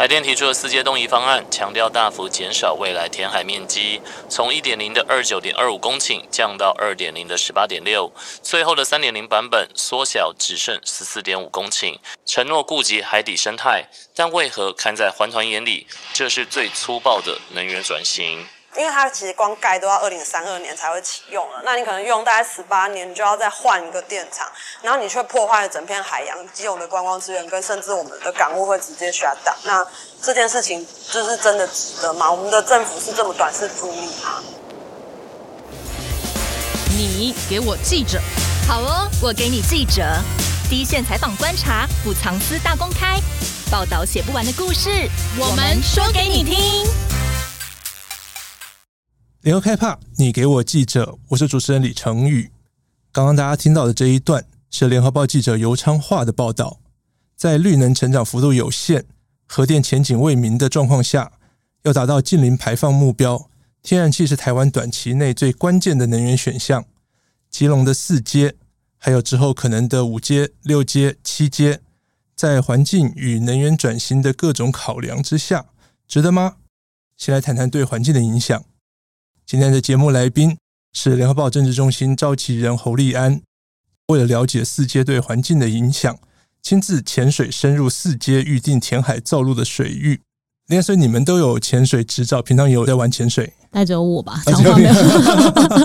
海电提出的四阶东移方案，强调大幅减少未来填海面积，从一点零的二九点二五公顷降到二点零的十八点六，最后的三点零版本缩小只剩十四点五公顷，承诺顾及海底生态，但为何看在环团眼里，这是最粗暴的能源转型？因为它其实光盖都要二零三二年才会启用了，那你可能用大概十八年，你就要再换一个电厂，然后你却破坏了整片海洋既有的观光资源，跟甚至我们的港务会直接 shut down。那这件事情就是真的值得吗？我们的政府是这么短视主义吗？你给我记者，好哦，我给你记者，第一线采访观察，不藏私大公开，报道写不完的故事，我们说给你听。联合开帕，你给我记者，我是主持人李成宇。刚刚大家听到的这一段是联合报记者尤昌化的报道，在绿能成长幅度有限、核电前景未明的状况下，要达到近零排放目标，天然气是台湾短期内最关键的能源选项。基隆的四阶，还有之后可能的五阶、六阶、七阶，在环境与能源转型的各种考量之下，值得吗？先来谈谈对环境的影响。今天的节目来宾是联合报政治中心召集人侯立安。为了了解四阶对环境的影响，亲自潜水深入四阶预定填海造陆的水域。连所以你们都有潜水执照，平常有在玩潜水？带着我吧，长话没有。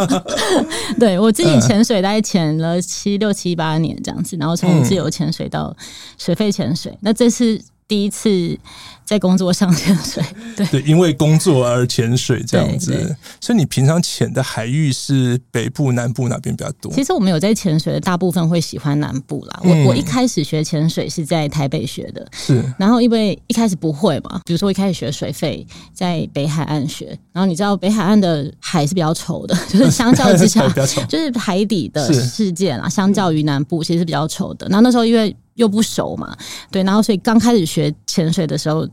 对我自己潜水，大概潜了七六七八年这样子，然后从自由潜水到水肺潜水。那这是第一次。在工作上潜水，对。对，因为工作而潜水这样子，所以你平常潜的海域是北部、南部哪边比较多？其实我们有在潜水的，大部分会喜欢南部啦。嗯、我我一开始学潜水是在台北学的，是，然后因为一开始不会嘛，比如说我一开始学水肺，在北海岸学，然后你知道北海岸的海是比较丑的，就是相较之下，就是海底的世界啦，相较于南部其实是比较丑的。然后那时候因为又不熟嘛，对，然后所以刚开始学潜水的时候，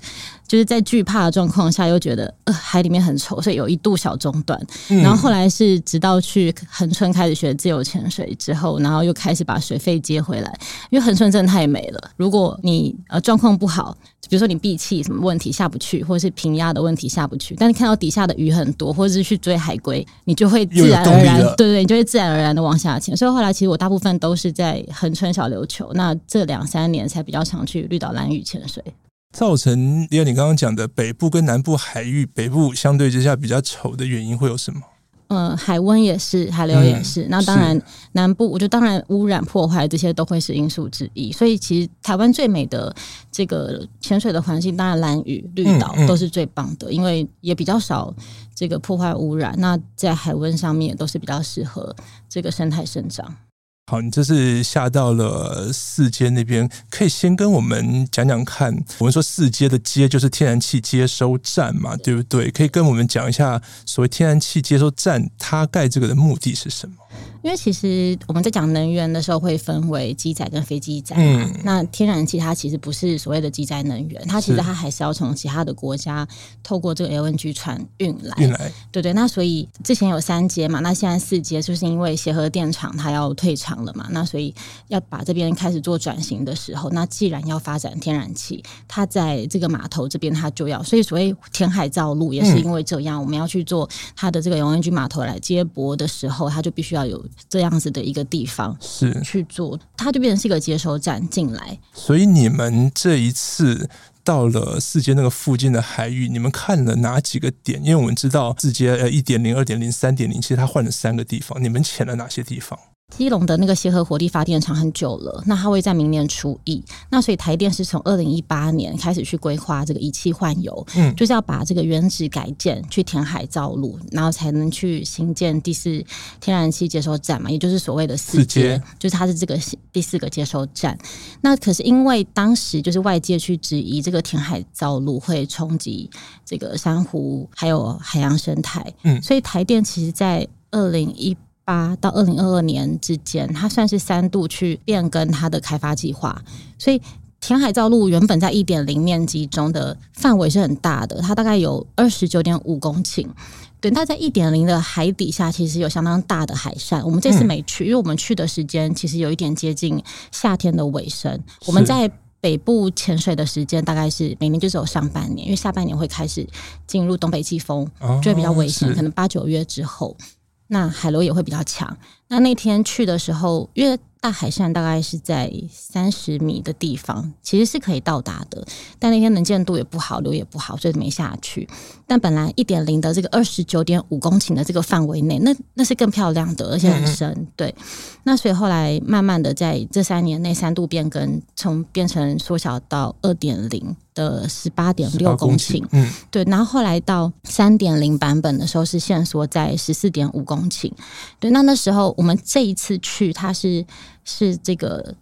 就是在惧怕的状况下，又觉得呃海里面很丑，所以有一度小中断。然后后来是直到去恒春开始学自由潜水之后，然后又开始把水费接回来，因为恒春真的太美了。如果你呃状况不好，比如说你闭气什么问题下不去，或者是平压的问题下不去，但是看到底下的鱼很多，或者是去追海龟，你就会自然而然，对对，你就会自然而然的往下潜。所以后来其实我大部分都是在恒春小琉球，那这两三年才比较常去绿岛蓝屿潜水。造成因为你刚刚讲的北部跟南部海域，北部相对之下比较丑的原因会有什么？嗯，海温也是，海流也是。嗯、那当然，南部我觉得当然污染破坏这些都会是因素之一。所以其实台湾最美的这个潜水的环境，当然蓝屿、绿岛都是最棒的，嗯嗯、因为也比较少这个破坏污染。那在海温上面都是比较适合这个生态生长。好，你这是下到了四阶那边，可以先跟我们讲讲看。我们说四阶的阶就是天然气接收站嘛，对不对？可以跟我们讲一下所谓天然气接收站，它盖这个的目的是什么？因为其实我们在讲能源的时候，会分为机载跟非机载嘛。嗯、那天然气它其实不是所谓的机载能源，它其实它还是要从其他的国家透过这个 LNG 船运来。运来，对对。那所以之前有三阶嘛，那现在四阶就是因为协和电厂它要退场了嘛，那所以要把这边开始做转型的时候，那既然要发展天然气，它在这个码头这边它就要，所以所谓填海造陆也是因为这样，嗯、我们要去做它的这个 LNG 码头来接驳的时候，它就必须要有。这样子的一个地方是去做，它就变成是一个接收站进来。所以你们这一次到了四接那个附近的海域，你们看了哪几个点？因为我们知道四接呃一点零、二点零、三点零，其实它换了三个地方，你们潜了哪些地方？基隆的那个协和火力发电厂很久了，那它会在明年除役，那所以台电是从二零一八年开始去规划这个以气换油，嗯，就是要把这个原址改建去填海造陆，然后才能去新建第四天然气接收站嘛，也就是所谓的四阶，就是它是这个第四个接收站。那可是因为当时就是外界去质疑这个填海造陆会冲击这个珊瑚还有海洋生态，嗯，所以台电其实在二零一八到二零二二年之间，它算是三度去变更它的开发计划，所以填海造陆原本在一点零面积中的范围是很大的，它大概有二十九点五公顷。对，那在一点零的海底下，其实有相当大的海扇。我们这次没去，因为我们去的时间其实有一点接近夏天的尾声。我们在北部潜水的时间大概是每年就只有上半年，因为下半年会开始进入东北季风，就会比较危险，可能八九月之后，那海流也会比较强。那那天去的时候，因为大海扇大概是在三十米的地方，其实是可以到达的。但那天能见度也不好，流也不好，所以没下去。但本来一点零的这个二十九点五公顷的这个范围内，那那是更漂亮的，而且很深。嗯、对，那所以后来慢慢的在这三年内三度变更，从变成缩小到二点零的十八点六公顷。嗯，对。然后后来到三点零版本的时候是限缩在十四点五公顷。对，那那时候我们这一次去，它是。是这个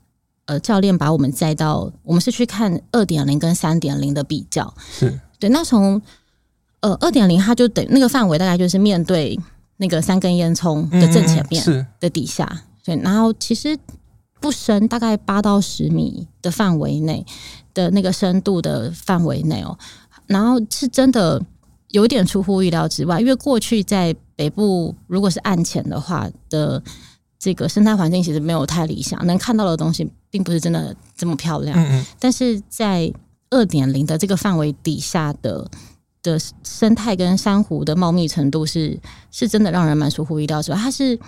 呃，教练把我们载到，我们是去看二点零跟三点零的比较，是对。那从呃二点零，它就等那个范围大概就是面对那个三根烟囱的正前面的底下，嗯、对。然后其实不深，大概八到十米的范围内的那个深度的范围内哦。然后是真的有点出乎意料之外，因为过去在北部如果是暗潜的话的。这个生态环境其实没有太理想，能看到的东西并不是真的这么漂亮。嗯嗯。但是在二点零的这个范围底下的的生态跟珊瑚的茂密程度是是真的让人蛮出乎意料之外，它是。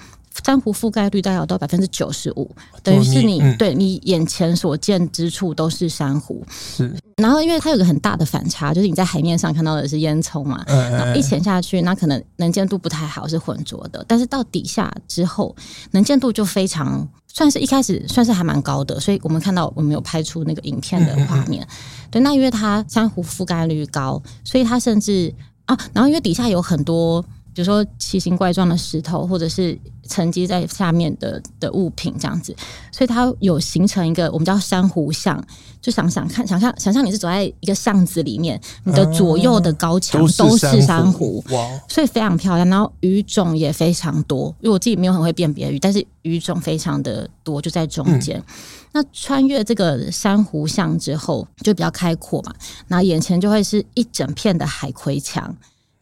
珊瑚覆盖率大概有到百分之九十五，等于是你、嗯、对你眼前所见之处都是珊瑚。是，然后因为它有个很大的反差，就是你在海面上看到的是烟囱嘛，嗯、然后一潜下去，那可能能见度不太好，是浑浊的。但是到底下之后，能见度就非常，算是一开始算是还蛮高的。所以我们看到我们有拍出那个影片的画面。对，那因为它珊瑚覆盖率高，所以它甚至啊，然后因为底下有很多。比如说奇形怪状的石头，或者是沉积在下面的的物品这样子，所以它有形成一个我们叫珊瑚像。就想想看，想象想象你是走在一个巷子里面，你的左右的高墙都是珊瑚，哇，所以非常漂亮。然后鱼种也非常多，因为我自己没有很会辨别鱼，但是鱼种非常的多，就在中间。嗯、那穿越这个珊瑚巷之后，就比较开阔嘛，那眼前就会是一整片的海葵墙。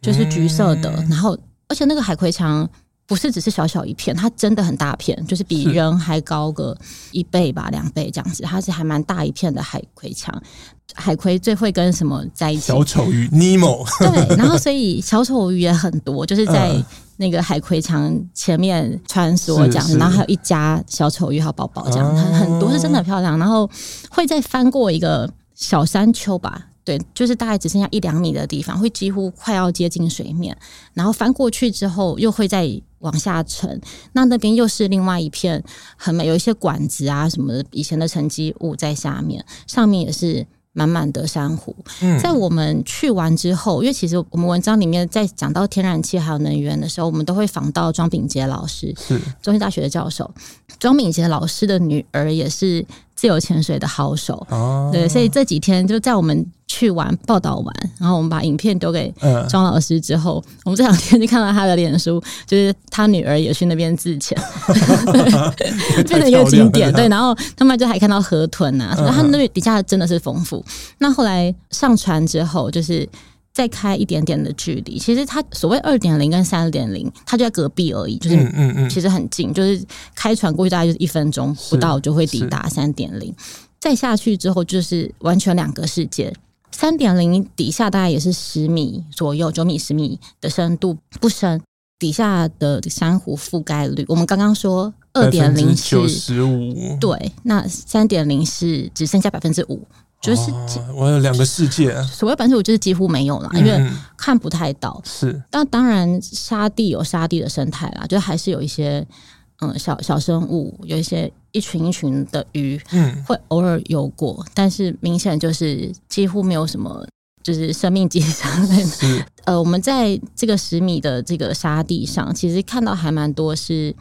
就是橘色的，然后而且那个海葵墙不是只是小小一片，它真的很大片，就是比人还高个一倍吧，两倍这样子，它是还蛮大一片的海葵墙。海葵最会跟什么在一起？小丑鱼尼莫。对，然后所以小丑鱼也很多，就是在那个海葵墙前面穿梭这样子，然后还有一家小丑鱼好宝宝这样，很很多是真的漂亮。然后会再翻过一个小山丘吧。对，就是大概只剩下一两米的地方，会几乎快要接近水面，然后翻过去之后又会再往下沉。那那边又是另外一片很美，有一些管子啊什么的，以前的沉积物在下面，上面也是满满的珊瑚。嗯，在我们去完之后，因为其实我们文章里面在讲到天然气还有能源的时候，我们都会访到庄秉杰老师，是中兴大学的教授。庄秉杰老师的女儿也是自由潜水的好手，哦，对，所以这几天就在我们。去玩报道完，然后我们把影片丢给庄老师之后，嗯、我们这两天就看到他的脸书，就是他女儿也去那边自潜，变成一个景点。对，然后他们就还看到河豚啊，然后他们那边底下真的是丰富。嗯、那后来上船之后，就是再开一点点的距离，其实它所谓二点零跟三点零，它就在隔壁而已，就是嗯嗯，其实很近，就是开船过去大概就是一分钟不到就会抵达三点零。再下去之后，就是完全两个世界。三点零底下大概也是十米左右，九米十米的深度不深，底下的珊瑚覆盖率，我们刚刚说二点零是九十五，对，那三点零是只剩下百分之五，就是、哦、我有两个世界。所谓百分之五就是几乎没有了，因为看不太到。是，但当然沙地有沙地的生态啦，就还是有一些。嗯，小小生物有一些一群一群的鱼，嗯，会偶尔游过，但是明显就是几乎没有什么，就是生命迹象。是呃，我们在这个十米的这个沙地上，其实看到还蛮多是，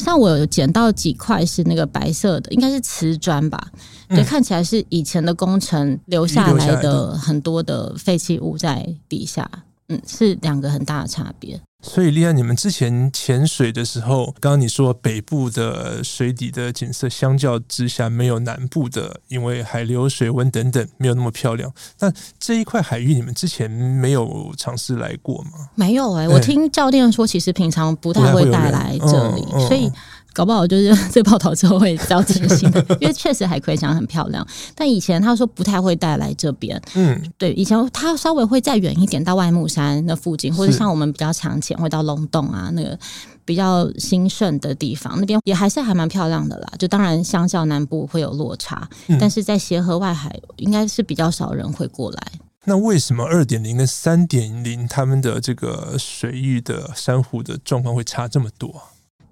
像我有捡到几块是那个白色的，应该是瓷砖吧？对，嗯，看起来是以前的工程留下来的很多的废弃物在底下，嗯，是两个很大的差别。所以，丽安，你们之前潜水的时候，刚刚你说北部的水底的景色相较之下没有南部的，因为海流、水温等等没有那么漂亮。那这一块海域，你们之前没有尝试来过吗？没有哎、欸，我听教练说，其实平常不太会带来这里，所以搞不好就是 这报道之后会遭惊醒的，因为确实海葵墙很漂亮。但以前他说不太会带来这边，嗯，对，以前他稍微会再远一点到外木山那附近，或者像我们比较常前会到龙洞啊那个比较兴盛的地方，那边也还是还蛮漂亮的啦。就当然相较南部会有落差，嗯、但是在协和外海应该是比较少人会过来。那为什么二点零跟三点零他们的这个水域的珊瑚的状况会差这么多？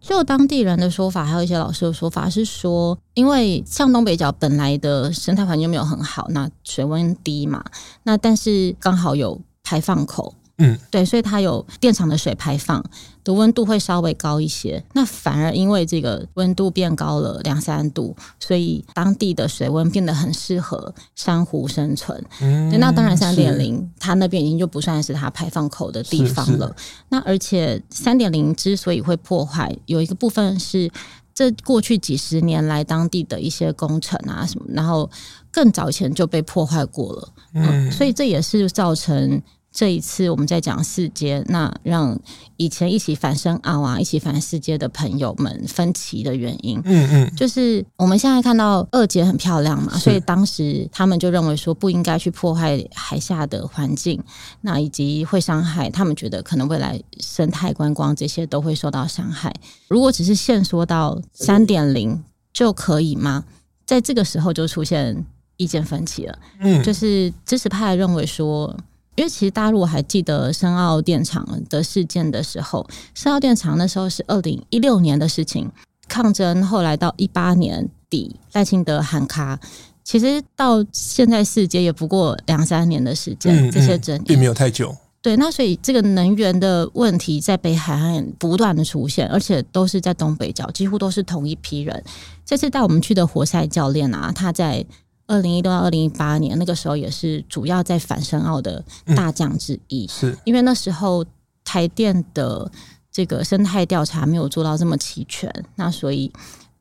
就当地人的说法，还有一些老师的说法是说，因为像东北角本来的生态环境没有很好，那水温低嘛，那但是刚好有排放口。嗯，对，所以它有电厂的水排放的温度会稍微高一些，那反而因为这个温度变高了两三度，所以当地的水温变得很适合珊瑚生存。嗯，那当然三点零它那边已经就不算是它排放口的地方了。那而且三点零之所以会破坏，有一个部分是这过去几十年来当地的一些工程啊什么，然后更早以前就被破坏过了。嗯，所以这也是造成。这一次我们在讲四阶，那让以前一起反深奥啊，一起反四阶的朋友们分歧的原因，嗯嗯，就是我们现在看到二阶很漂亮嘛，所以当时他们就认为说不应该去破坏海下的环境，那以及会伤害他们觉得可能未来生态观光这些都会受到伤害。如果只是限缩到三点零就可以吗？在这个时候就出现意见分歧了，嗯，就是支持派认为说。因为其实大家如果还记得深澳电厂的事件的时候，深澳电厂那时候是二零一六年的事情，抗争后来到一八年底赖清德喊卡，其实到现在世界也不过两三年的时间，嗯嗯、这些争议并没有太久。对，那所以这个能源的问题在北海岸不断的出现，而且都是在东北角，几乎都是同一批人。这次带我们去的活塞教练啊，他在。二零一六到二零一八年那个时候也是主要在反深澳的大将之一，嗯、是因为那时候台电的这个生态调查没有做到这么齐全，那所以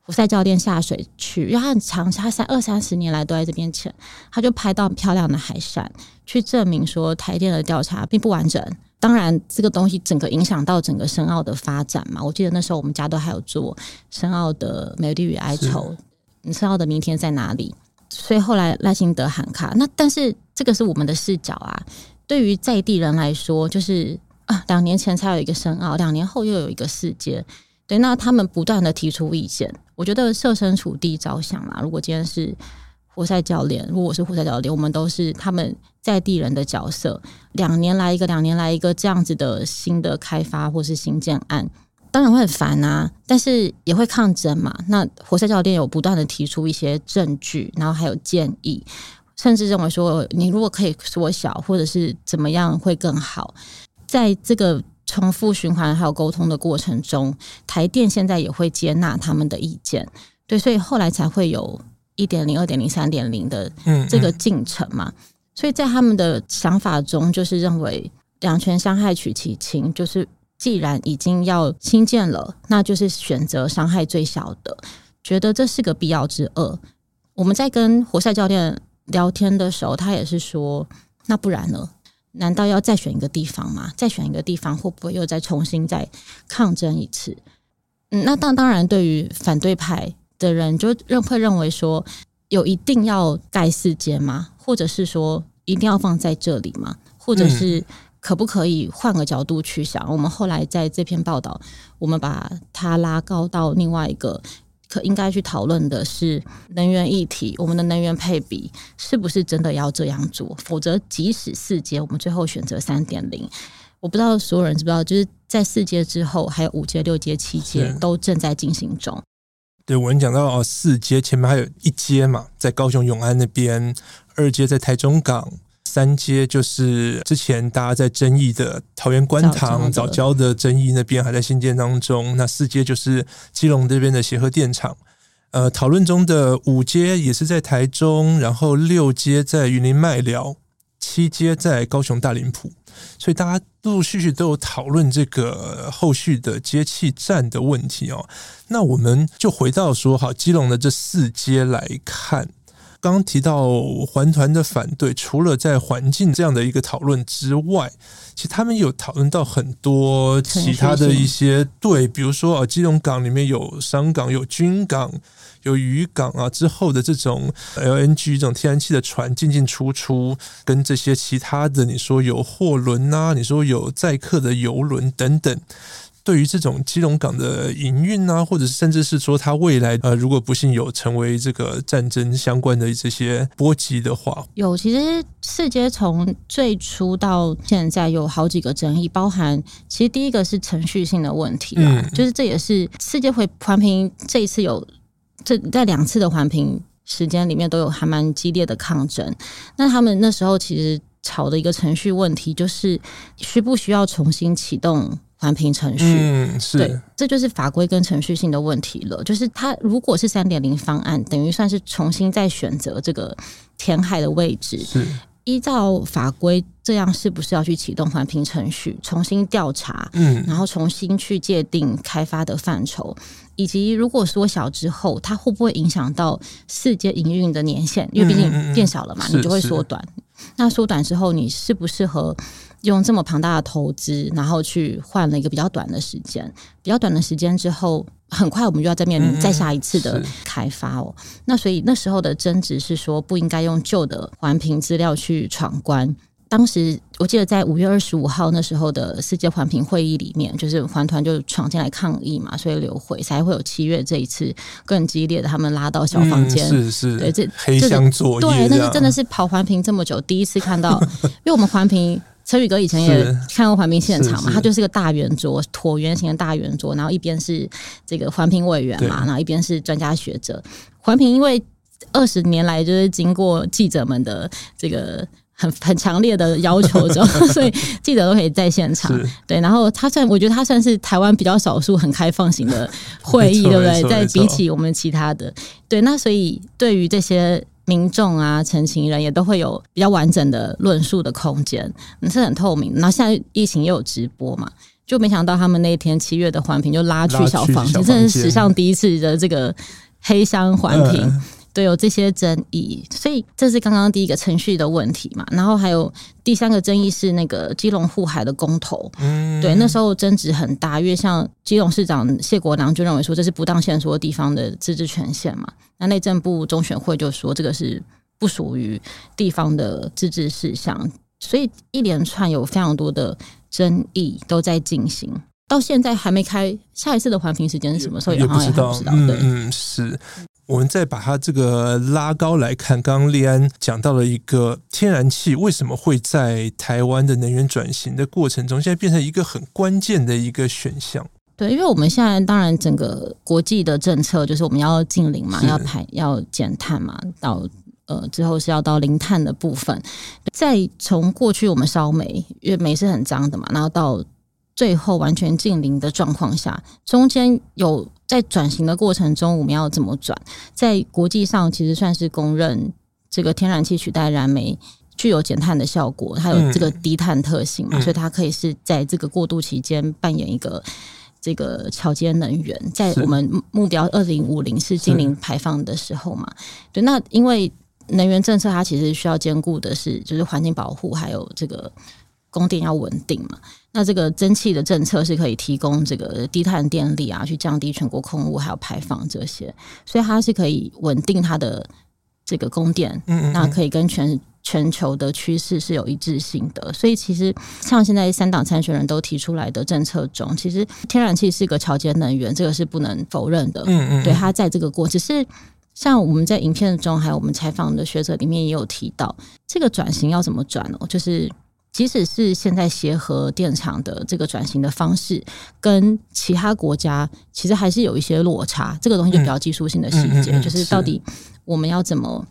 活塞教练下水去，因为他很长，他三二三十年来都在这边潜，他就拍到漂亮的海扇，去证明说台电的调查并不完整。当然，这个东西整个影响到整个深澳的发展嘛。我记得那时候我们家都还有做深澳的美丽与哀愁，你深澳的明天在哪里？所以后来赖清德喊卡，那但是这个是我们的视角啊。对于在地人来说，就是啊，两年前才有一个深奥，两年后又有一个世界，对，那他们不断的提出意见，我觉得设身处地着想嘛。如果今天是活塞教练，如果我是活塞教练，我们都是他们在地人的角色。两年来一个，两年来一个这样子的新的开发或是新建案。当然会很烦啊，但是也会抗争嘛。那活塞教练有不断的提出一些证据，然后还有建议，甚至认为说，你如果可以缩小或者是怎么样会更好。在这个重复循环还有沟通的过程中，台电现在也会接纳他们的意见，对，所以后来才会有一点零、二点零、三点零的这个进程嘛。所以在他们的想法中，就是认为两权相害取其轻，就是。既然已经要新建了，那就是选择伤害最小的，觉得这是个必要之恶。我们在跟活塞教练聊天的时候，他也是说：“那不然呢？难道要再选一个地方吗？再选一个地方，会不会又再重新再抗争一次？”嗯，那当当然，对于反对派的人，就认会认为说，有一定要盖四阶吗？或者是说，一定要放在这里吗？或者是？可不可以换个角度去想？我们后来在这篇报道，我们把它拉高到另外一个，可应该去讨论的是能源议题。我们的能源配比是不是真的要这样做？否则，即使四阶，我们最后选择三点零，我不知道所有人知不知道，就是在四阶之后，还有五阶、六阶、七阶都正在进行中。对，我们讲到哦，四阶前面还有一阶嘛，在高雄永安那边，二阶在台中港。三阶就是之前大家在争议的桃园观塘早教的争议，那边还在新建当中。那四阶就是基隆这边的协和电厂。呃，讨论中的五阶也是在台中，然后六阶在云林麦寮，七阶在高雄大林埔。所以大家陆陆续续都有讨论这个后续的接气站的问题哦。那我们就回到说，好，基隆的这四阶来看。刚提到环团的反对，除了在环境这样的一个讨论之外，其实他们有讨论到很多其他的一些对，比如说啊，基隆港里面有商港、有军港、有渔港啊，之后的这种 LNG 这种天然气的船进进出出，跟这些其他的，你说有货轮呐，你说有载客的游轮等等。对于这种基隆港的营运啊，或者是甚至是说它未来呃，如果不幸有成为这个战争相关的这些波及的话，有其实世界从最初到现在有好几个争议，包含其实第一个是程序性的问题啊，嗯、就是这也是世界会环评这一次有这在两次的环评时间里面都有还蛮激烈的抗争，那他们那时候其实吵的一个程序问题就是需不需要重新启动。环评程序，嗯，是，对，这就是法规跟程序性的问题了。就是它如果是三点零方案，等于算是重新再选择这个填海的位置。是，依照法规，这样是不是要去启动环评程序，重新调查？嗯，然后重新去界定开发的范畴，以及如果缩小之后，它会不会影响到世界营运的年限？因为毕竟变小了嘛，嗯、你就会缩短。那缩短之后，你适不适合？用这么庞大的投资，然后去换了一个比较短的时间，比较短的时间之后，很快我们就要再面临再下一次的开发哦。嗯、那所以那时候的争执是说，不应该用旧的环评资料去闯关。当时我记得在五月二十五号那时候的世界环评会议里面，就是环团就闯进来抗议嘛，所以流会才会有七月这一次更激烈的，他们拉到小房间，嗯、是是，对，这黑箱作业，对，那是真的是 跑环评这么久，第一次看到，因为我们环评。车宇哥以前也看过环评现场嘛，他就是个大圆桌，椭圆形的大圆桌，然后一边是这个环评委员嘛，然后一边是专家学者。环评因为二十年来就是经过记者们的这个很很强烈的要求之后，所以记者都可以在现场。对，然后他算，我觉得他算是台湾比较少数很开放型的会议，对不对？在比起我们其他的，对，那所以对于这些。民众啊，陈情人也都会有比较完整的论述的空间，是很透明。然后现在疫情又有直播嘛，就没想到他们那一天七月的环评就拉去小房间，这是史上第一次的这个黑箱环评。嗯对，有这些争议，所以这是刚刚第一个程序的问题嘛。然后还有第三个争议是那个基隆护海的公投，嗯，对，那时候争执很大，因为像基隆市长谢国良就认为说这是不当限缩地方的自治权限嘛。那内政部中选会就说这个是不属于地方的自治事项，所以一连串有非常多的争议都在进行，到现在还没开，下一次的环评时间是什么时候？也好像也不知道，对，嗯，是。我们再把它这个拉高来看，刚刚立安讲到了一个天然气为什么会在台湾的能源转型的过程中，现在变成一个很关键的一个选项。对，因为我们现在当然整个国际的政策就是我们要净零嘛，要排要减碳嘛，到呃之后是要到零碳的部分。再从过去我们烧煤，因为煤是很脏的嘛，然后到最后完全净零的状况下，中间有。在转型的过程中，我们要怎么转？在国际上，其实算是公认，这个天然气取代燃煤具有减碳的效果，它有这个低碳特性嘛，嗯、所以它可以是在这个过渡期间扮演一个这个桥接能源。在我们目标二零五零是净零排放的时候嘛，对，那因为能源政策它其实需要兼顾的是，就是环境保护，还有这个。供电要稳定嘛，那这个蒸汽的政策是可以提供这个低碳电力啊，去降低全国空污还有排放这些，所以它是可以稳定它的这个供电，嗯，那可以跟全全球的趋势是有一致性的。所以其实像现在三党参选人都提出来的政策中，其实天然气是个调节能源，这个是不能否认的。嗯嗯，对，它在这个过，只是像我们在影片中还有我们采访的学者里面也有提到，这个转型要怎么转哦，就是。即使是现在协和电厂的这个转型的方式，跟其他国家其实还是有一些落差。这个东西就比较技术性的细节，嗯嗯嗯、就是到底我们要怎么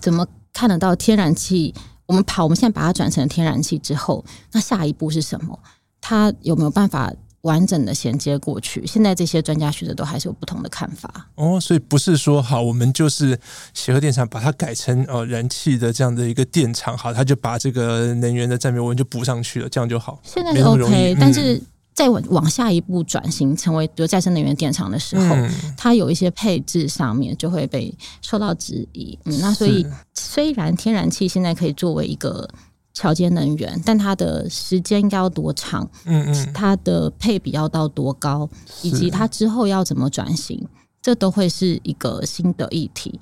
怎么看得到天然气？我们跑，我们现在把它转成天然气之后，那下一步是什么？它有没有办法？完整的衔接过去，现在这些专家学者都还是有不同的看法。哦，所以不是说好，我们就是协和电厂把它改成呃燃气的这样的一个电厂，好，它就把这个能源的占比我们就补上去了，这样就好。现在是 OK，、嗯、但是再往往下一步转型成为比如再生能源电厂的时候，嗯、它有一些配置上面就会被受到质疑。嗯，那所以虽然天然气现在可以作为一个桥接能源，但它的时间应该要多长？嗯嗯，它的配比要到多高，以及它之后要怎么转型，这都会是一个新的议题。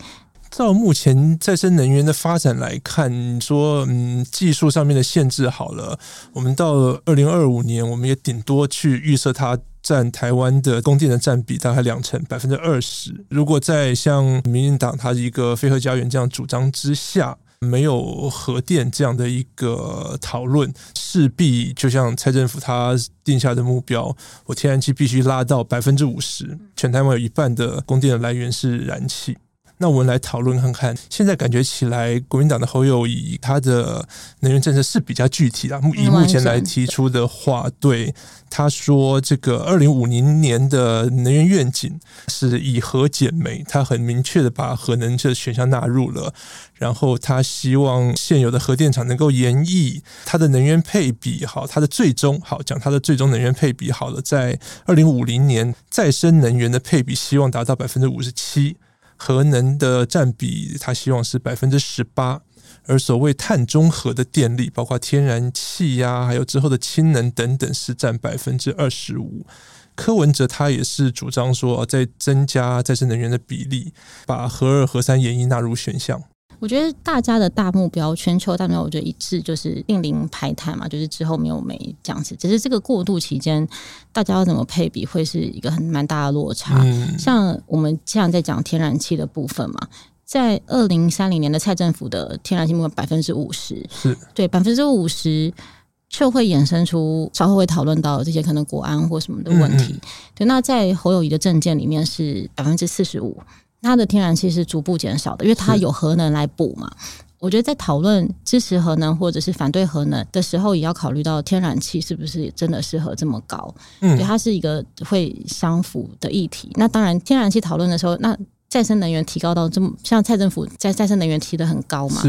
照目前再生能源的发展来看，你说嗯，技术上面的限制好了，我们到二零二五年，我们也顶多去预测它占台湾的供电的占比大概两成，百分之二十。如果在像民进党它一个非核家园这样主张之下，没有核电这样的一个讨论，势必就像蔡政府他定下的目标，我天然气必须拉到百分之五十，全台湾有一半的供电的来源是燃气。那我们来讨论看看，现在感觉起来，国民党的侯友宜他的能源政策是比较具体的。以目前来提出的话，对他说，这个二零五零年的能源愿景是以核减煤，他很明确的把核能这选项纳入了。然后他希望现有的核电厂能够延役，它的能源配比好，它的最终好讲，它的最终能源配比好了，在二零五零年再生能源的配比希望达到百分之五十七。核能的占比，他希望是百分之十八，而所谓碳中和的电力，包括天然气呀、还有之后的氢能等等，是占百分之二十五。柯文哲他也是主张说，在增加再生能源的比例，把核二、核三研一纳入选项。我觉得大家的大目标，全球大目标，我觉得一致就是净零排碳嘛，就是之后没有煤这样子。只是这个过渡期间，大家要怎么配比，会是一个很蛮大的落差。嗯、像我们现在在讲天然气的部分嘛，在二零三零年的蔡政府的天然气目标百分之五十，是对百分之五十，就会衍生出稍后会讨论到这些可能国安或什么的问题。嗯嗯对，那在侯友谊的政见里面是百分之四十五。它的天然气是逐步减少的，因为它有核能来补嘛。我觉得在讨论支持核能或者是反对核能的时候，也要考虑到天然气是不是真的适合这么高。嗯，对，它是一个会相符的议题。那当然，天然气讨论的时候，那再生能源提高到这么，像蔡政府在再生能源提的很高嘛。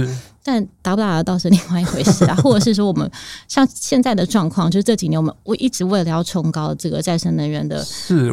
是。但达不达得到是另外一回事啊，或者是说我们像现在的状况，就是这几年我们我一直为了要冲高这个再生能源的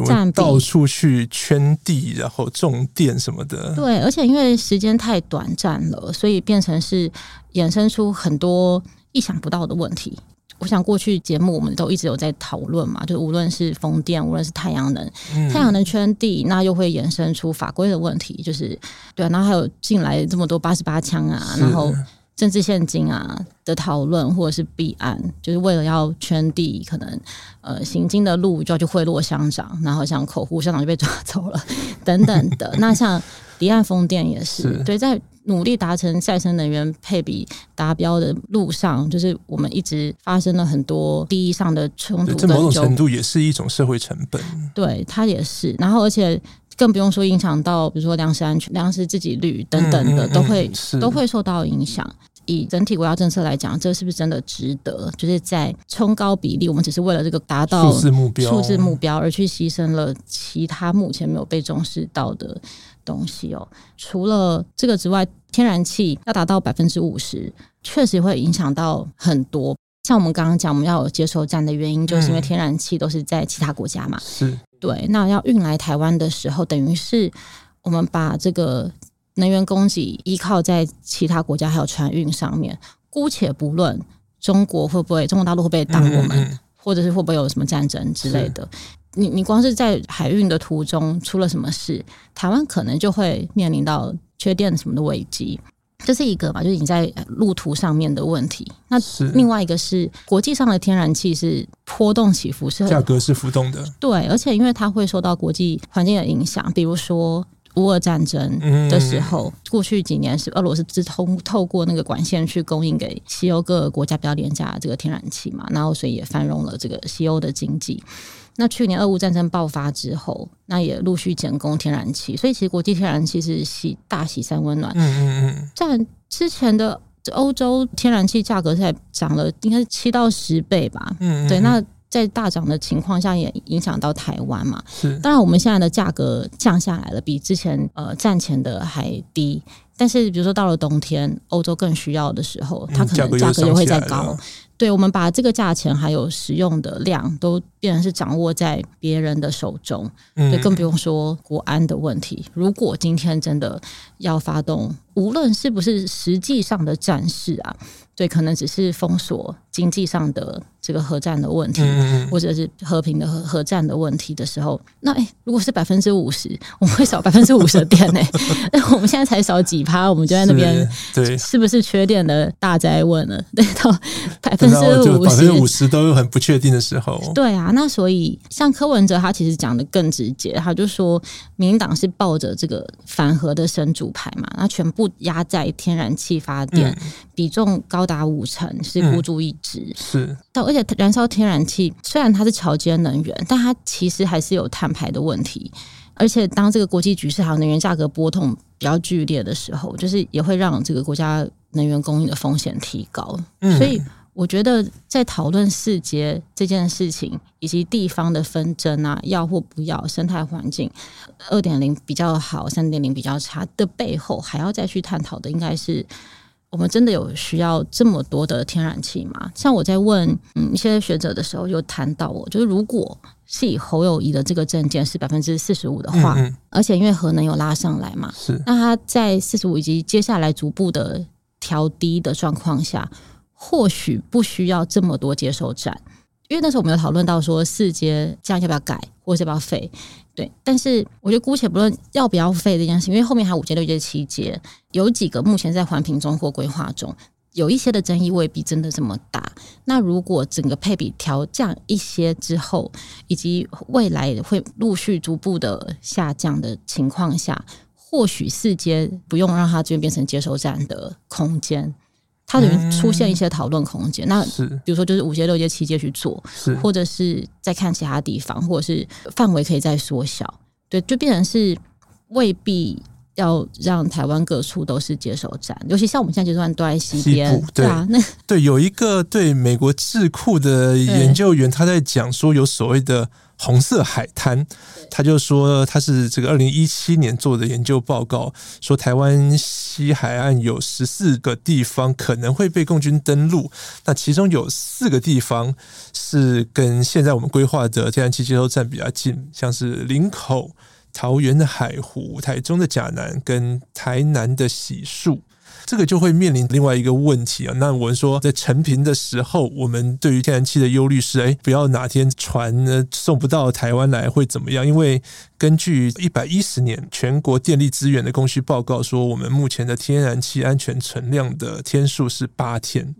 占比，到处去圈地，然后种电什么的。对，而且因为时间太短暂了，所以变成是衍生出很多意想不到的问题。我想过去节目我们都一直有在讨论嘛，就无论是风电，无论是太阳能，嗯、太阳能圈地，那又会延伸出法规的问题，就是对，然后还有进来这么多八十八枪啊，然后政治现金啊的讨论，或者是弊案，就是为了要圈地，可能呃行经的路就要去贿赂乡长，然后像口户乡长就被抓走了等等的。那像离岸风电也是，是对在。努力达成再生能源配比达标的路上，就是我们一直发生了很多利益上的冲突，这某种程度也是一种社会成本。对，它也是。然后，而且更不用说影响到，比如说粮食安全、粮食自给率等等的，嗯嗯嗯、都会都会受到影响。以整体国家政策来讲，这是不是真的值得？就是在冲高比例，我们只是为了这个达到数字目标、数字目标而去牺牲了其他目前没有被重视到的。东西哦，除了这个之外，天然气要达到百分之五十，确实会影响到很多。像我们刚刚讲，我们要有接收站的原因，就是因为天然气都是在其他国家嘛。是对。那要运来台湾的时候，等于是我们把这个能源供给依靠在其他国家还有船运上面。姑且不论中国会不会，中国大陆会不会挡我们，嗯嗯或者是会不会有什么战争之类的。你你光是在海运的途中出了什么事，台湾可能就会面临到缺电什么的危机，这是一个吧，就是你在路途上面的问题。那另外一个是国际上的天然气是波动起伏，是价格是浮动的，对，而且因为它会受到国际环境的影响，比如说乌俄战争的时候，嗯、过去几年是俄罗斯直通透过那个管线去供应给西欧各个国家比较廉价的这个天然气嘛，然后所以也繁荣了这个西欧的经济。那去年俄乌战争爆发之后，那也陆续减供天然气，所以其实国际天然气是喜大喜三温暖。嗯嗯嗯。在之前的欧洲天然气价格在涨了，应该是七到十倍吧。嗯，嗯，嗯。对，那在大涨的情况下，也影响到台湾嘛。是。当然，我们现在的价格降下来了，比之前呃战前的还低。但是比如说到了冬天，欧洲更需要的时候，它可能价格又会再高。对，我们把这个价钱还有使用的量都变成是掌握在别人的手中，对，更不用说国安的问题。如果今天真的要发动，无论是不是实际上的战事啊。对，可能只是封锁经济上的这个核战的问题，嗯、或者是和平的核核战的问题的时候，那哎，如果是百分之五十，我们会少百分之五十的电呢？那我们现在才少几趴，我们就在那边，对，是不是缺电的大灾问了？对，到百分之五十，百分之五十都有很不确定的时候。对啊，那所以像柯文哲他其实讲的更直接，他就说，民进党是抱着这个反核的神主牌嘛，那全部压在天然气发电，嗯、比重高。达五成是孤注一掷，嗯，是。到而且燃烧天然气虽然它是桥接能源，但它其实还是有碳排的问题。而且当这个国际局势还有能源价格波动比较剧烈的时候，就是也会让这个国家能源供应的风险提高。嗯，所以我觉得在讨论世界这件事情，以及地方的纷争啊，要或不要，生态环境二点零比较好，三点零比较差的背后，还要再去探讨的，应该是。我们真的有需要这么多的天然气吗？像我在问嗯一些学者的时候，就谈到我，就是如果是以侯友谊的这个证件是百分之四十五的话，嗯嗯，而且因为核能有拉上来嘛，是那他在四十五以及接下来逐步的调低的状况下，或许不需要这么多接收站，因为那时候我们有讨论到说四阶这样要不要改，或者要不要废。对，但是我觉得姑且不论要不要废这件事，因为后面还有五阶、六阶、七阶，有几个目前在环评中或规划中，有一些的争议未必真的这么大。那如果整个配比调降一些之后，以及未来会陆续逐步的下降的情况下，或许四阶不用让它这边变成接收站的空间。它等于出现一些讨论空间，嗯、那比如说就是五阶、六阶、七阶去做，或者是再看其他地方，或者是范围可以再缩小，对，就变成是未必要让台湾各处都是接收站，尤其像我们现在接收站都在西边，对，对啊，那 对有一个对美国智库的研究员他在讲说有所谓的。红色海滩，他就说他是这个二零一七年做的研究报告，说台湾西海岸有十四个地方可能会被共军登陆，那其中有四个地方是跟现在我们规划的天然气接收站比较近，像是林口、桃园的海湖、台中的甲南跟台南的洗漱。这个就会面临另外一个问题啊。那我们说，在成品的时候，我们对于天然气的忧虑是：哎，不要哪天船呢送不到台湾来会怎么样？因为根据一百一十年全国电力资源的供需报告说，我们目前的天然气安全存量的天数是八天。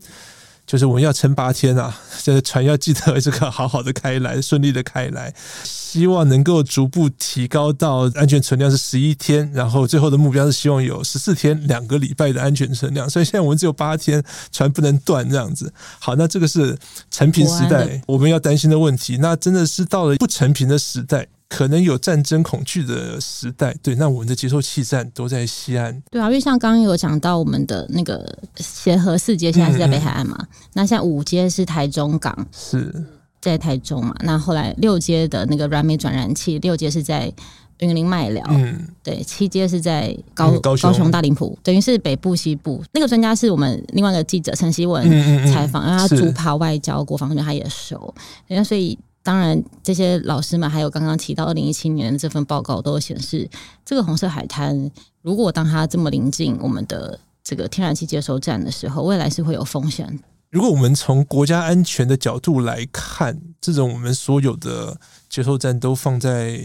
就是我们要撑八天啊！这 个船要记得这个好好的开来，顺利的开来，希望能够逐步提高到安全存量是十一天，然后最后的目标是希望有十四天两个礼拜的安全存量。所以现在我们只有八天，船不能断这样子。好，那这个是成平时代我们要担心的问题。那真的是到了不成平的时代。可能有战争恐惧的时代，对，那我们的接收气站都在西岸，对啊，因为像刚刚有讲到我们的那个协和四街现在是在北海岸嘛，嗯、那像五街是台中港，是。在台中嘛，那后来六街的那个燃煤转燃气，六街是在云林麦寮，嗯，对，七街是在高、嗯、高雄、高雄大林埔，等于是北部西部。那个专家是我们另外一个记者陈希文采访，让、嗯。嗯嗯、他主跑外交国防，他也熟，人家所以。当然，这些老师们还有刚刚提到二零一七年的这份报告，都显示这个红色海滩，如果当它这么临近我们的这个天然气接收站的时候，未来是会有风险。如果我们从国家安全的角度来看，这种我们所有的接收站都放在。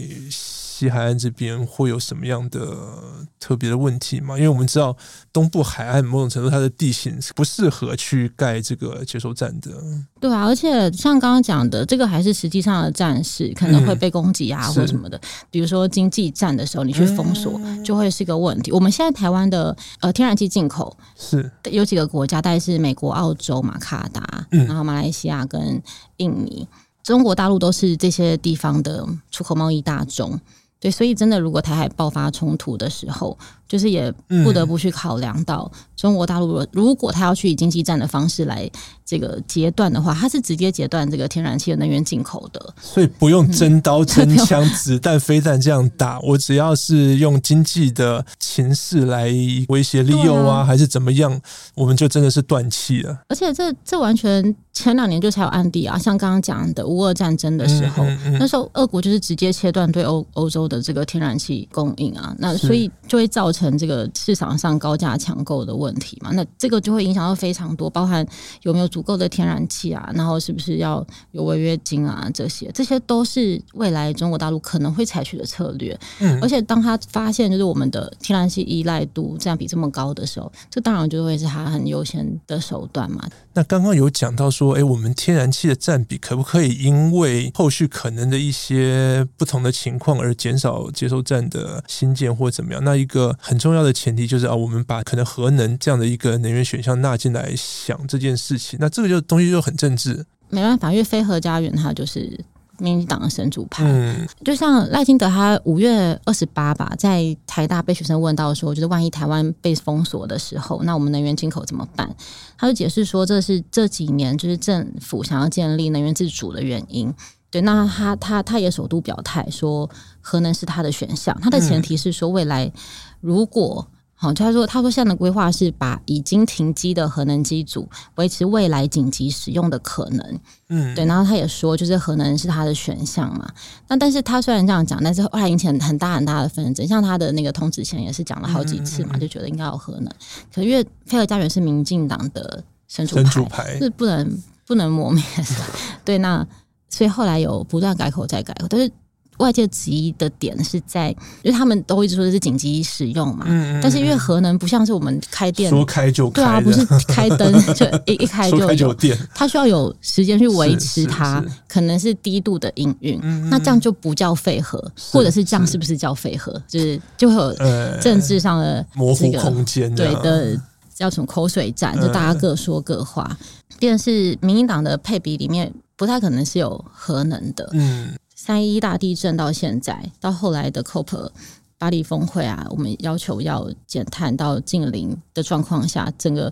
西海岸这边会有什么样的特别的问题吗？因为我们知道东部海岸某种程度它的地形是不适合去盖这个接收站的。对啊，而且像刚刚讲的，这个还是实际上的战事可能会被攻击啊，或什么的。嗯、比如说经济战的时候，你去封锁就会是一个问题。嗯、我们现在台湾的呃天然气进口是有几个国家，大概是美国、澳洲、马卡达，然后马来西亚跟印尼，中国大陆都是这些地方的出口贸易大宗。对，所以真的，如果台海爆发冲突的时候，就是也不得不去考量到中国大陆，如果他要去以经济战的方式来这个截断的话，他是直接截断这个天然气的能源进口的。所以不用真刀 真枪、子弹、飞弹这样打，我只要是用经济的情势来威胁利诱啊，还是怎么样，我们就真的是断气了。而且这这完全前两年就才有案例啊，像刚刚讲的乌俄战争的时候，那时候俄国就是直接切断对欧欧洲的这个天然气供应啊，那所以就会造成。成这个市场上高价抢购的问题嘛，那这个就会影响到非常多，包含有没有足够的天然气啊，然后是不是要有违约金啊，这些这些都是未来中国大陆可能会采取的策略。嗯，而且当他发现就是我们的天然气依赖度占比这么高的时候，这当然就会是他很优先的手段嘛。那刚刚有讲到说，哎，我们天然气的占比可不可以因为后续可能的一些不同的情况而减少接收站的新建或怎么样？那一个。很重要的前提就是啊，我们把可能核能这样的一个能源选项纳进来想这件事情，那这个就东西就很政治。没办法，因为非核家园它就是民进党的神主派。嗯，就像赖清德他五月二十八吧，在台大被学生问到说，就是万一台湾被封锁的时候，那我们能源进口怎么办？他就解释说，这是这几年就是政府想要建立能源自主的原因。对，那他他他也首度表态说，核能是他的选项。他的前提是说，未来如果好，他说他说现在的规划是把已经停机的核能机组维持未来紧急使用的可能。嗯，对。然后他也说，就是核能是他的选项嘛。那但是他虽然这样讲，但是后来引起很大很大的纷争。像他的那个童子贤也是讲了好几次嘛，就觉得应该有核能。可是因为非核家园是民进党的神主牌，是不能不能磨灭的。对，那。所以后来有不断改口再改口，但是外界质疑的点是在，因为他们都一直说的是紧急使用嘛。但是因为核能不像是我们开电，说开就开。对啊，不是开灯就一 一开就有，就电。它需要有时间去维持它，可能是低度的营运。那这样就不叫废核，或者是这样是不是叫废核？就是就会有政治上的、这个、模糊空间。对的，叫什么口水战，就大家各说各话。便是民进党的配比里面。不太可能是有核能的。嗯，三一大地震到现在，到后来的 COP 巴黎峰会啊，我们要求要减碳到近零的状况下，整个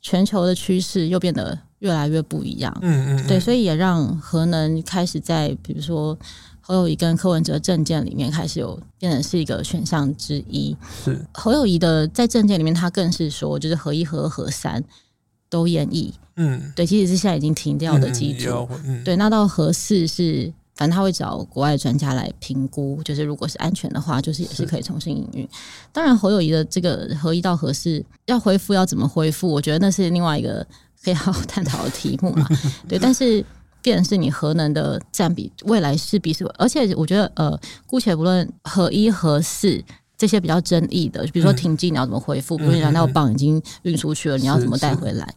全球的趋势又变得越来越不一样。嗯嗯，对，所以也让核能开始在比如说侯友谊跟柯文哲政见里面开始有变成是一个选项之一。是侯友谊的在政见里面，他更是说就是合一、核二、核三。都演绎，嗯，对，其实是现在已经停掉的机组，嗯，对，那到核四是，反正他会找国外专家来评估，就是如果是安全的话，就是也是可以重新营运。当然，侯友宜的这个合一到核四要恢复要怎么恢复，我觉得那是另外一个可以好好探讨的题目嘛。对，但是，变成是你核能的占比，未来势必是，而且我觉得，呃，姑且不论核一、核四。这些比较争议的，比如说停机你要怎么恢复？比如燃料棒已经运出去了，你要怎么带回来？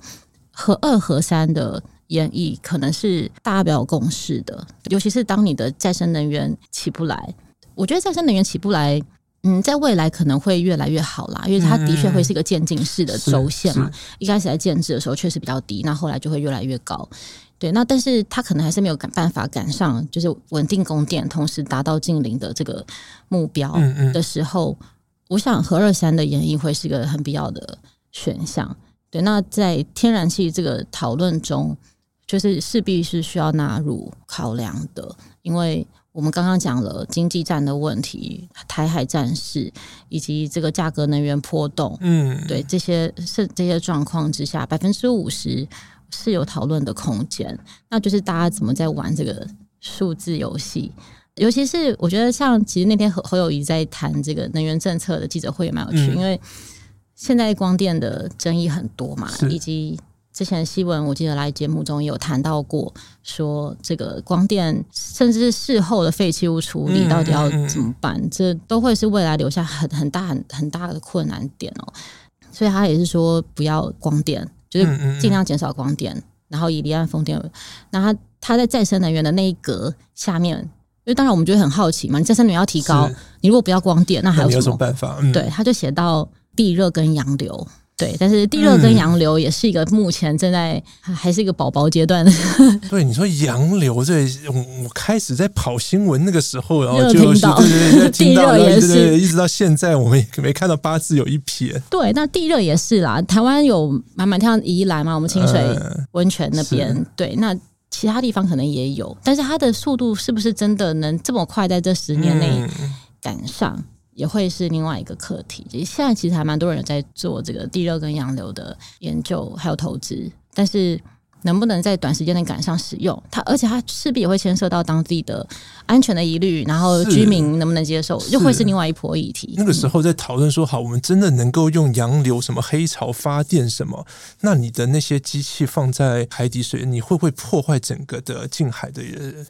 和二、和三的演绎可能是大家比较有共识的，尤其是当你的再生能源起不来，我觉得再生能源起不来，嗯，在未来可能会越来越好啦，因为它的确会是一个渐进式的轴线嘛。一开始在建制的时候确实比较低，那后来就会越来越高。对，那但是他可能还是没有赶办法赶上，就是稳定供电，同时达到近零的这个目标的时候，嗯嗯，我想核二三的演绎会是一个很必要的选项。对，那在天然气这个讨论中，就是势必是需要纳入考量的，因为我们刚刚讲了经济战的问题、台海战事以及这个价格能源波动，嗯，对这些是这些状况之下，百分之五十。是有讨论的空间，那就是大家怎么在玩这个数字游戏。尤其是我觉得，像其实那天侯侯友谊在谈这个能源政策的记者会也蛮有趣，嗯、因为现在光电的争议很多嘛，以及之前新闻我记得来节目中也有谈到过，说这个光电甚至是事后的废弃物处理到底要怎么办，这都会是未来留下很很大很很大的困难点哦。所以他也是说不要光电。就是尽量减少光电，然后以离岸风电。那他他在再生能源的那一格下面，因为当然我们觉得很好奇嘛，你再生能源要提高，你如果不要光电，那还有什么，办法？嗯、对，他就写到地热跟洋流。对，但是地热跟洋流也是一个目前正在还是一个宝宝阶段的。对，你说洋流，这我开始在跑新闻那个时候，然后就对对对，听到也是，一直到现在我们也没看到八字有一撇。对，那地热也是啦，台湾有满满像宜兰嘛，我们清水温泉那边，对，那其他地方可能也有，但是它的速度是不是真的能这么快在这十年内赶上？也会是另外一个课题。现在其实还蛮多人在做这个地热跟洋流的研究，还有投资，但是能不能在短时间内赶上使用它，而且它势必也会牵涉到当地的安全的疑虑，然后居民能不能接受，又会是另外一波议题。那个时候在讨论说，好，我们真的能够用洋流什么黑潮发电什么？那你的那些机器放在海底水，你会不会破坏整个的近海的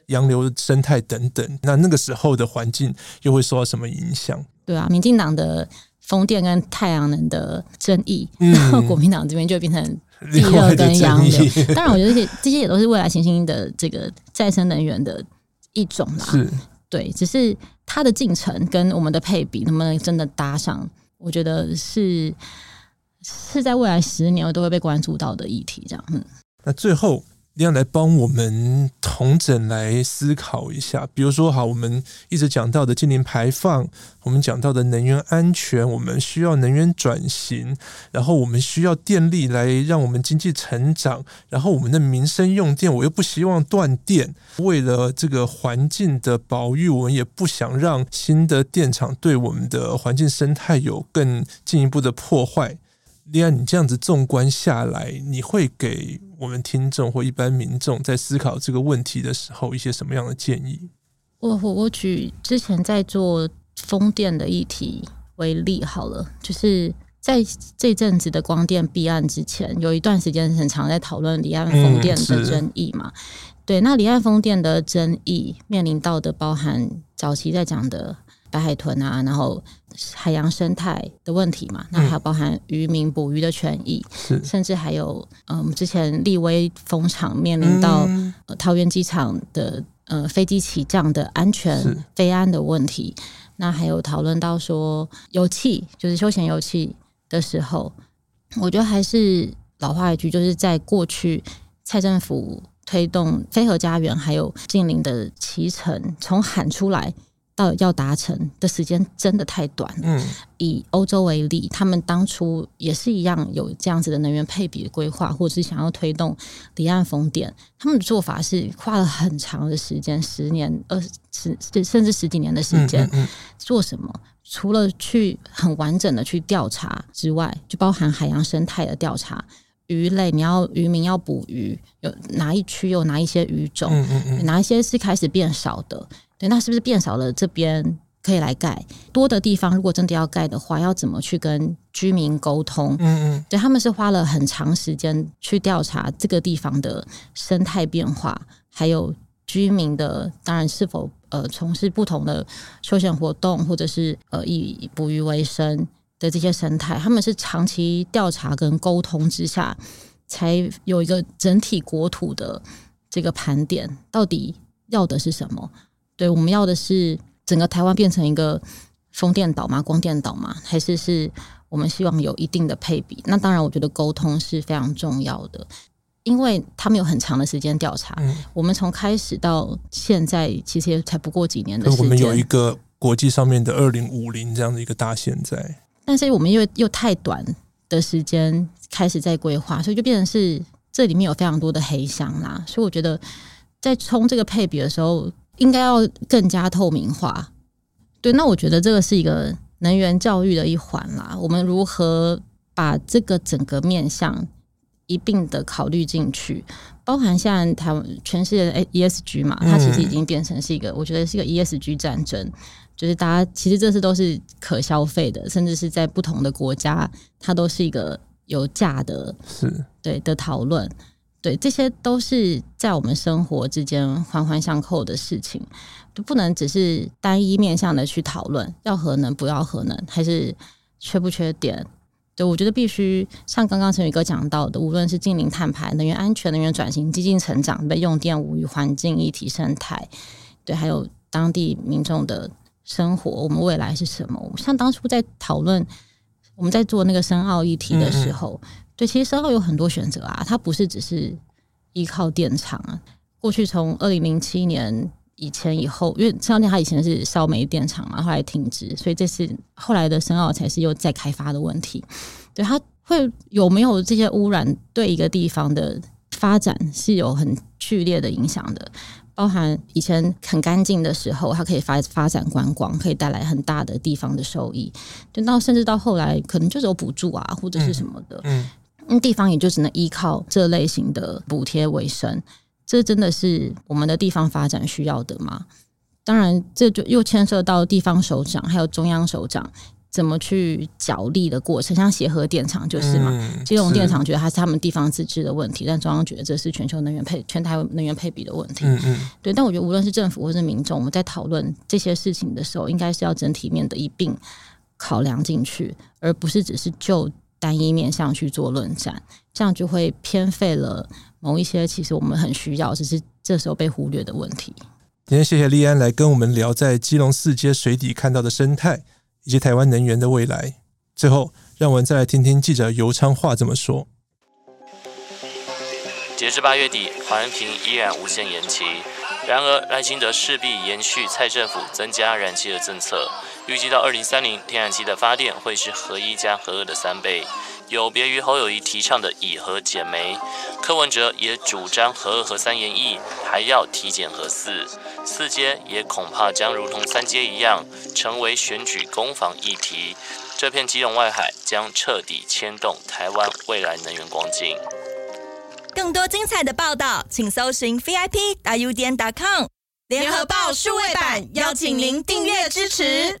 洋流生态等等？那那个时候的环境又会受到什么影响？对啊，民进党的风电跟太阳能的争议，嗯、然后国民党这边就变成 地热跟洋流。当然，我觉得这些这些也都是未来行星的这个再生能源的一种啦。是，对，只是它的进程跟我们的配比能不能真的搭上，我觉得是是在未来十年都会被关注到的议题。这样，嗯，那最后。要来帮我们同整来思考一下，比如说，好，我们一直讲到的净零排放，我们讲到的能源安全，我们需要能源转型，然后我们需要电力来让我们经济成长，然后我们的民生用电，我又不希望断电，为了这个环境的保育，我们也不想让新的电厂对我们的环境生态有更进一步的破坏。利安，你这样子纵观下来，你会给我们听众或一般民众在思考这个问题的时候一些什么样的建议？我我我举之前在做风电的议题为例好了，就是在这阵子的光电弊案之前，有一段时间很常在讨论离岸风电的争议嘛。嗯、对，那离岸风电的争议面临到的包含早期在讲的。白海豚啊，然后海洋生态的问题嘛，那还有包含渔民捕鱼的权益，嗯、甚至还有嗯，之前立威风场面临到、嗯。呃、桃园机场的呃飞机起降的安全飞安的问题，那还有讨论到说油气，就是休闲油气的时候，我觉得还是老话一句，就是在过去蔡政府推动非核家园还有近邻的骑乘，从喊出来。到要达成的时间真的太短。嗯，以欧洲为例，他们当初也是一样有这样子的能源配比的规划，或者是想要推动离岸风电，他们的做法是花了很长的时间，十年、二十甚至十几年的时间。嗯嗯嗯，做什么？除了去很完整的去调查之外，就包含海洋生态的调查，鱼类，你要渔民要捕鱼，有哪一区有哪一些鱼种，嗯嗯嗯，哪一些是开始变少的。对，那是不是变少了？这边可以来盖多的地方，如果真的要盖的话，要怎么去跟居民沟通？嗯嗯，对，他们是花了很长时间去调查这个地方的生态变化，还有居民的，当然是否呃从事不同的休闲活动，或者是呃以捕鱼为生的这些生态，他们是长期调查跟沟通之下，才有一个整体国土的这个盘点，到底要的是什么？对，我们要的是整个台湾变成一个风电岛吗？光电岛吗？还是是我们希望有一定的配比？那当然，我觉得沟通是非常重要的，因为他们有很长的时间调查。嗯、我们从开始到现在，其实也才不过几年的时间。我们有一个国际上面的二零五零这样的一个大现在，但是我们又又太短的时间开始在规划，所以就变成是这里面有非常多的黑箱啦。所以我觉得在冲这个配比的时候。应该要更加透明化，对，那我觉得这个是一个能源教育的一环啦。我们如何把这个整个面向一并的考虑进去，包含现在台湾全世界的 ESG 嘛，它其实已经变成是一个，我觉得是一个 ESG 战争，就是大家其实这次都是可消费的，甚至是在不同的国家，它都是一个有价的，是。对的讨论。对，这些都是在我们生活之间环环相扣的事情，就不能只是单一面向的去讨论要核能不要核能，还是缺不缺点。对，我觉得必须像刚刚陈宇哥讲到的，无论是近零碳排、能源安全、能源转型、激进成长、被用电无虞、环境议题、生态，对，还有当地民众的生活，我们未来是什么？像当初在讨论。我们在做那个深奥议题的时候，嗯嗯对，其实深澳有很多选择啊，它不是只是依靠电厂啊。过去从二零零七年以前以后，因为深澳电它以前是烧煤电厂嘛，后来停止，所以这次后来的深澳才是又再开发的问题。对，它会有没有这些污染，对一个地方的发展是有很剧烈的影响的。包含以前很干净的时候，它可以发发展观光，可以带来很大的地方的收益。等到甚至到后来，可能就是有补助啊，或者是什么的，嗯，嗯，地方也就只能依靠这类型的补贴为生。这真的是我们的地方发展需要的吗？当然，这就又牵涉到地方首长还有中央首长。怎么去角力的过程，像协和电厂就是嘛，嗯、基隆电厂觉得它是他们地方自治的问题，但中央觉得这是全球能源配全台能源配比的问题。嗯嗯，对。但我觉得无论是政府或是民众，我们在讨论这些事情的时候，应该是要整体面的一并考量进去，而不是只是就单一面向去做论战，这样就会偏废了某一些其实我们很需要，只是这时候被忽略的问题。今天谢谢立安来跟我们聊在基隆四街水底看到的生态。以及台湾能源的未来。最后，让我们再来听听记者尤昌话怎么说。截至八月底，环评依然无限延期。然而，赖清德势必延续蔡政府增加燃气的政策，预计到二零三零，天然气的发电会是核一加核二的三倍。有别于侯友宜提倡的以核减煤，柯文哲也主张核二核三延役，还要提减核四。四阶也恐怕将如同三阶一样，成为选举攻防议题。这片基隆外海将彻底牵动台湾未来能源光景。更多精彩的报道，请搜寻 VIP 大 U 点 COM 联合报数位版，邀请您订阅支持。